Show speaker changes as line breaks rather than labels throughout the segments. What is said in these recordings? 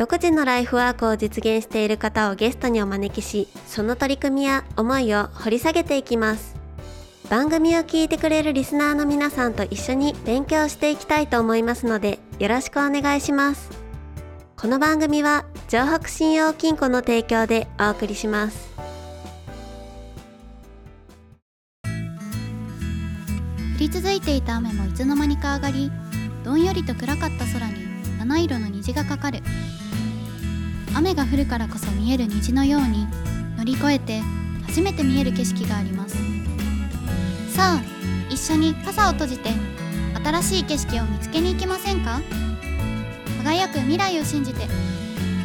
独自のライフワークを実現している方をゲストにお招きしその取り組みや思いを掘り下げていきます。番組を聞いてくれるリスナーの皆さんと一緒に勉強していきたいと思いますのでよろしくお願いします。この番組は城北信用金庫の提供でお送りします。
降り続いていた雨もいつの間にか上がりどんよりと暗かった空に七色の虹がかかる。雨が降るからこそ見える虹のように乗り越えて初めて見える景色があります。さあ一緒に傘を閉じて新しい景色を見つけに行きませんか？輝く未来を信じて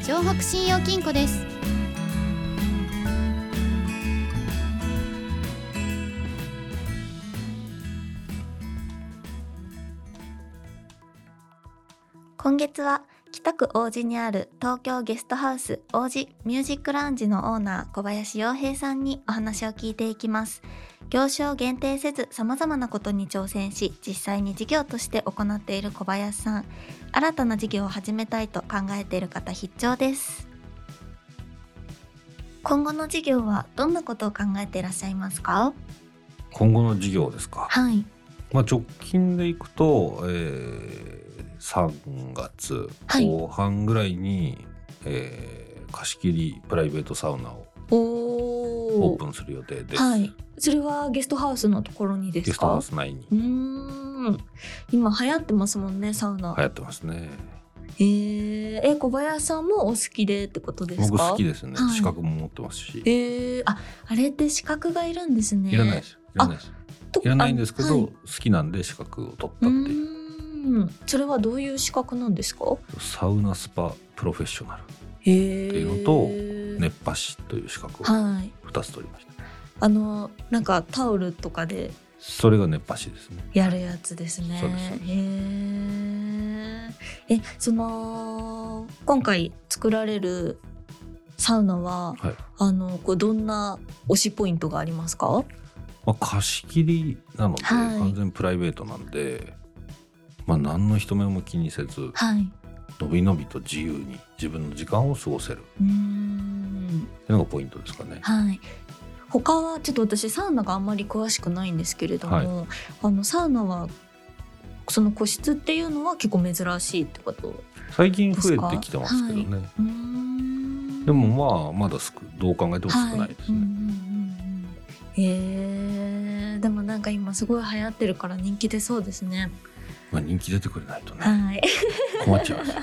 城北信用金庫です。
今月は北区王子にある東京ゲストハウス王子ミュージックラウンジのオーナー小林洋平さんにお話を聞いていきます。業種を限定せず様々なことに挑戦し実際に事業として行っている小林さん新たな事業を始めたいと考えている方必聴です。今後の事業はどんなことを考えていらっしゃいますか？
今後の事業ですか、
はい。
まあ、直近でいくと、えー、3月
はい。
後半ぐらいに、えー貸し切りプライベートサウナをオープンする予定です、
はい。それはゲストハウスのところにですか？
ゲストハウス内に。
うーん。今流行ってますもんねサウナ、
流行ってますね。
えー、え小林さんもお好きでってことですか？
僕好きですね、
はい。
資格も持ってますし。
えー、ああれって資格がいるんですね。
いらないです。いらないです。
と
いらないんですけど、
あはい。
好きなんで資格を取った
う
っていう
ーん。それはどういう資格なんですか？
サウナスパプロフェッショナル
えー、
っていうのと熱波師という資格を
はい。
2つ取りました、
あのなんかタオルとかで
それが熱波師ですね。
やるやつですね。
そうです
へえ。え、その今回作られるサウナは、
はい。
あのこうどんな推しポイントがありますか？
まあ、貸し切りなので、
はい。
完全プライベートなんで、まあ、何の人目も気にせず
はい。
のびのびと自由に自分の時間を過ごせるっ。ていうのがポイントですかね。
はい。他はちょっと私サウナがあんまり詳しくないんですけれども、
はい
あのサウナはその個室っていうのは結構珍しいってこと。
最近増えてきてますけどね、
うーん
でもまあまだ少どう考えても少ないですね。
はいえー、でもなんか今すごい流行ってるから人気出そうですね。
まあ、人気出てくれないとね
はい。
困っちゃいますよ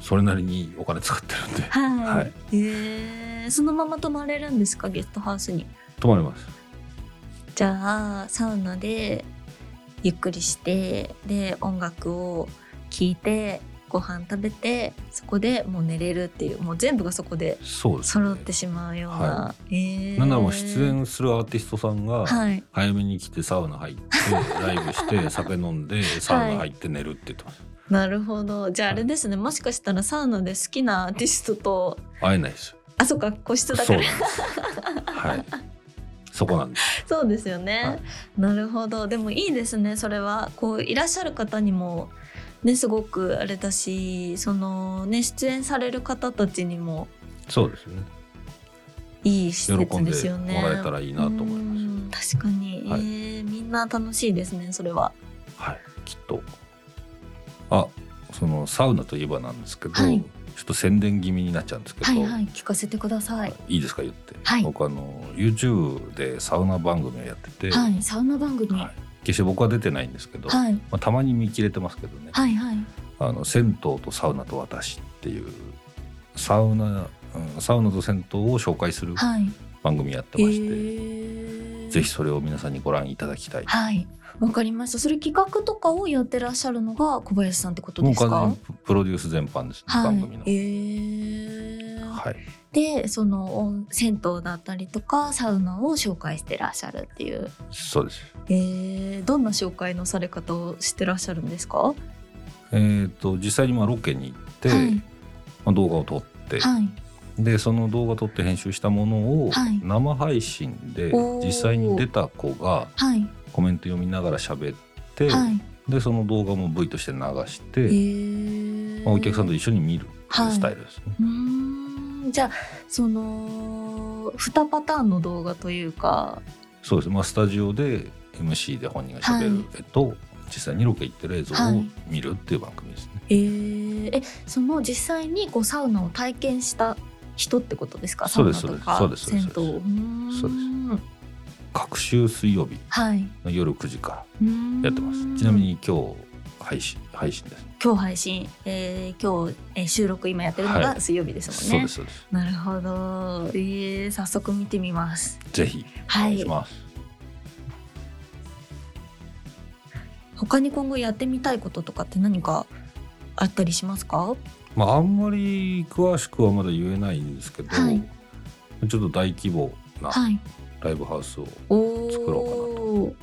それなりにお金使ってるんで
はい。
はい
えー、そのまま泊まれるんですか？ゲストハウスに。
泊まれます
じゃあサウナでゆっくりしてで音楽を聴いてご飯食べてそこでもう寝れるっていうもう全部がそこで揃ってしまうような。
は
えー
なんならもう出演するアーティストさんが
はい。
早めに来てサウナ入ってライブして 酒飲んでサウナ入って寝るって言ってます、
なるほど。じゃああれですね、もしかしたらサウナで好きなアーティストと、
会えないですよ
あ、そっか、個室だから。
はいそこなんです
そうですよね、
はい
なるほど。でもいいですね、それは。こう、いらっしゃる方にも、ね、すごくあれだし、そのね、出演される方たちにも
そうですね。
いい施設ですよね。
もらえたらいいなと思います。
うん確かに、
はい。
えーみんな楽しいですね、それは。
はい。きっと。あそのサウナといえばなんですけど、
はい。
ちょっと宣伝気味になっちゃうんですけど、
はいはい、聞かせてください。
いいですか言って、
はい。
僕あの YouTube でサウナ番組をやってて、
はい、サウナ番組。
はい決して僕は出てないんですけど、
はい、
まあ、たまに見切れてますけどね、
はい、はい。
あの銭湯とサウナと私っていうサウナ、うんサウナと銭湯を紹介する
はい。
番組やってまして、
えー
ぜひそれを皆さんにご覧いただきたい。
はい。わかりました。それ企画とかをやってらっしゃるのが小林さんってことですか？
完全にプロデュース全般ですね、
はい。
番組の
え。ー
ははい。
でその温銭湯だったりとかサウナを紹介してらっしゃるっていう、
そうです。
えー、どんな紹介のされ方をしてらっしゃるんですか？
えー、と実際にまあロケに行って、
はい。
まあ、動画を撮って、
はい。
でその動画撮って編集したものを
はい。
生配信で実際に出た子が
はい。
コメント読みながら喋って、
はい。
でその動画も V として流して、
えー。
まあ、お客さんと一緒に見るスタイルですね。
じゃあその2パターンの動画というか。
そうです。まあ、スタジオで MC で本人が喋る絵と、実際にロケ行ってる映像を
はい
見るっていう番組ですね。
えー、えその実際にこうサウナを体験した人ってことですか？
そうですそうです。そうですそうです。各週水曜日
はい。
の夜9時からやってます。ちなみに今日配信配信です。
今日配信、えー、今日、えー収録今やってるの
はい。
が水曜日ですもんね、
そうですそうです。
なるほど。えー、早速見てみます。
ぜひお
はい。
願いします。
他に今後やってみたいこととかって何かあったりしますか？
まああんまり詳しくはまだ言えないんですけど、
はい。
ちょっと大規模な
はい。
ライブハウスを
おー。
作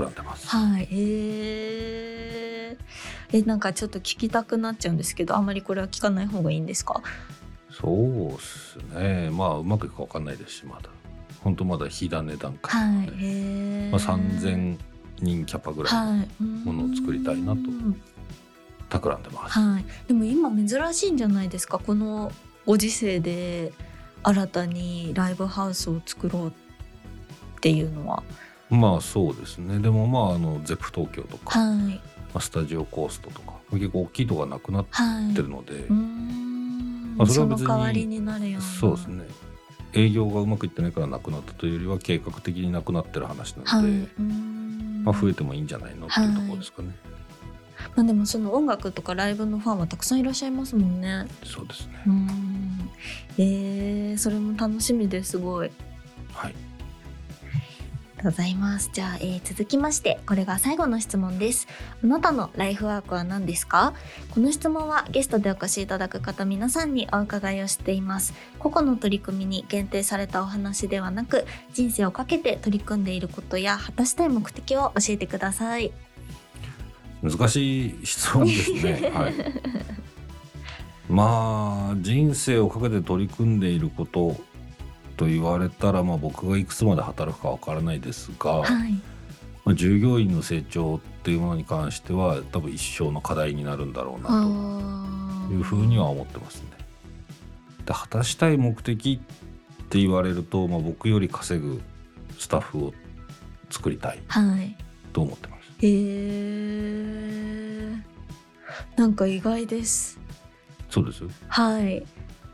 ろ企んでます。
はい。えー、えなんかちょっと聞きたくなっちゃうんですけどあんまりこれは聞かない方がいいんですか？
そうですね。まあうまくいくかわかんないですしまだ。本当まだ火種段階、
はい。へー。
まあ3000人キャパぐらい
はい。
ものを作りたいなと
うん。
企んでます。
はい、でも今珍しいんじゃないですか？このご時世で新たにライブハウスを作ろうっていうのは。
まあそうですね。でもまああのゼップ東京とか、
はい
まあ、スタジオコーストとか結構大きいとこがなくなっ
はい。
てるので、
うーん
まあそれは別に
代わりになるよ。
そうですね。営業がうまくいってないからなくなったというよりは計画的になくなってる話な
はい。
ので、
うーん
まあ増えてもいいんじゃないのっていうところですかね。
まあでもその音楽とかライブのファンはたくさんいらっしゃいますもんね。
そうですね。
うーん。えー、それも楽しみですごい。
はい。
ございます。じゃあ、えー続きまして、これが最後の質問です。あなたのライフワークは何ですか？この質問はゲストでお越しいただく方皆さんにお伺いをしています。個々の取り組みに限定されたお話ではなく、人生をかけて取り組んでいることや果たしたい目的を教えてください。
難しい質問ですね。はい。まあ人生をかけて取り組んでいることと言われたら、まあ僕がいくつまで働くかわからないですが、
はい。
まあ、従業員の成長っていうものに関しては多分一生の課題になるんだろうなというふうには思ってますね。で果たしたい目的って言われると、まあ、僕より稼ぐスタッフを作りたい
はい。
と思ってます。
へーなんか意外です。
そうですよ。
はい。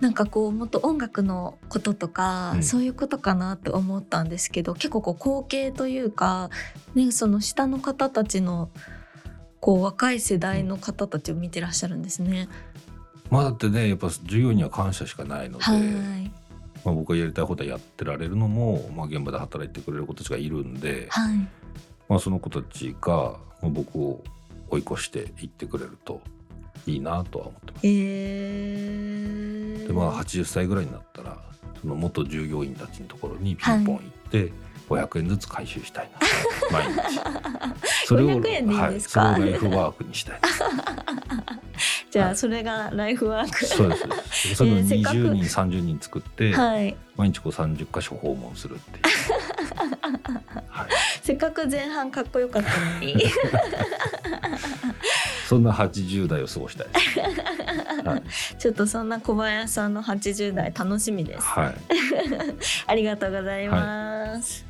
なんかこうもっと音楽のこととか、
うん
そういうことかなって思ったんですけど結構こう後継というか、ね、その下の方たちのこう若い世代の方たちを見てらっしゃるんですね。
まあだってねやっぱ従業員には感謝しかないので、
はい。
まあ、僕がやりたいことはやってられるのも、まあ、現場で働いてくれる子たちがいるんで、
はい。
まあ、その子たちがまあ僕を追い越していってくれるといいなとは思ってます。
えー、
でまあ80歳ぐらいになったらその元従業員たちのところにピンポン行って、500円ずつ回収したいな。毎日。それを
500円でいいんですか？
はい、それをライフワークにしたい。
じゃ
はい。
あそれがライフワーク。
そうです。そうですそれを
えーせっかく
20人30人作って、
はい。
毎日こう30箇所訪問するっていう、はい、
せっかく前半かっこよかったのに。
そんな80代を過ごしたい。です、はい。
ちょっとそんな小林さんの80代楽しみです。
はい、
ありがとうございます。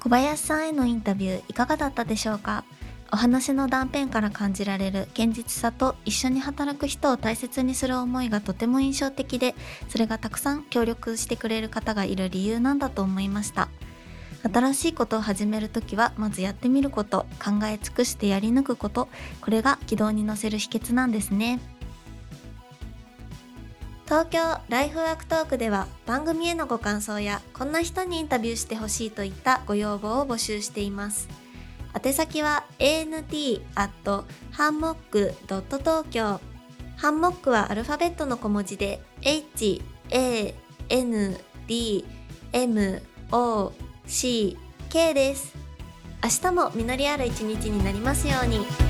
小林さんへのインタビューいかがだったでしょうか？お話の断片から感じられる現実さと一緒に働く人を大切にする思いがとても印象的でそれがたくさん協力してくれる方がいる理由なんだと思いました新しいことを始めるときはまずやってみること考え尽くしてやり抜くことこれが軌道に乗せる秘訣なんですね。東京ライフワークトークでは番組へのご感想やこんな人にインタビューしてほしいといったご要望を募集しています。宛先は ant アットハンモックドット東京。ハンモックはアルファベットの小文字で
H A N D M O C K です。明日も実りある一日になりますように。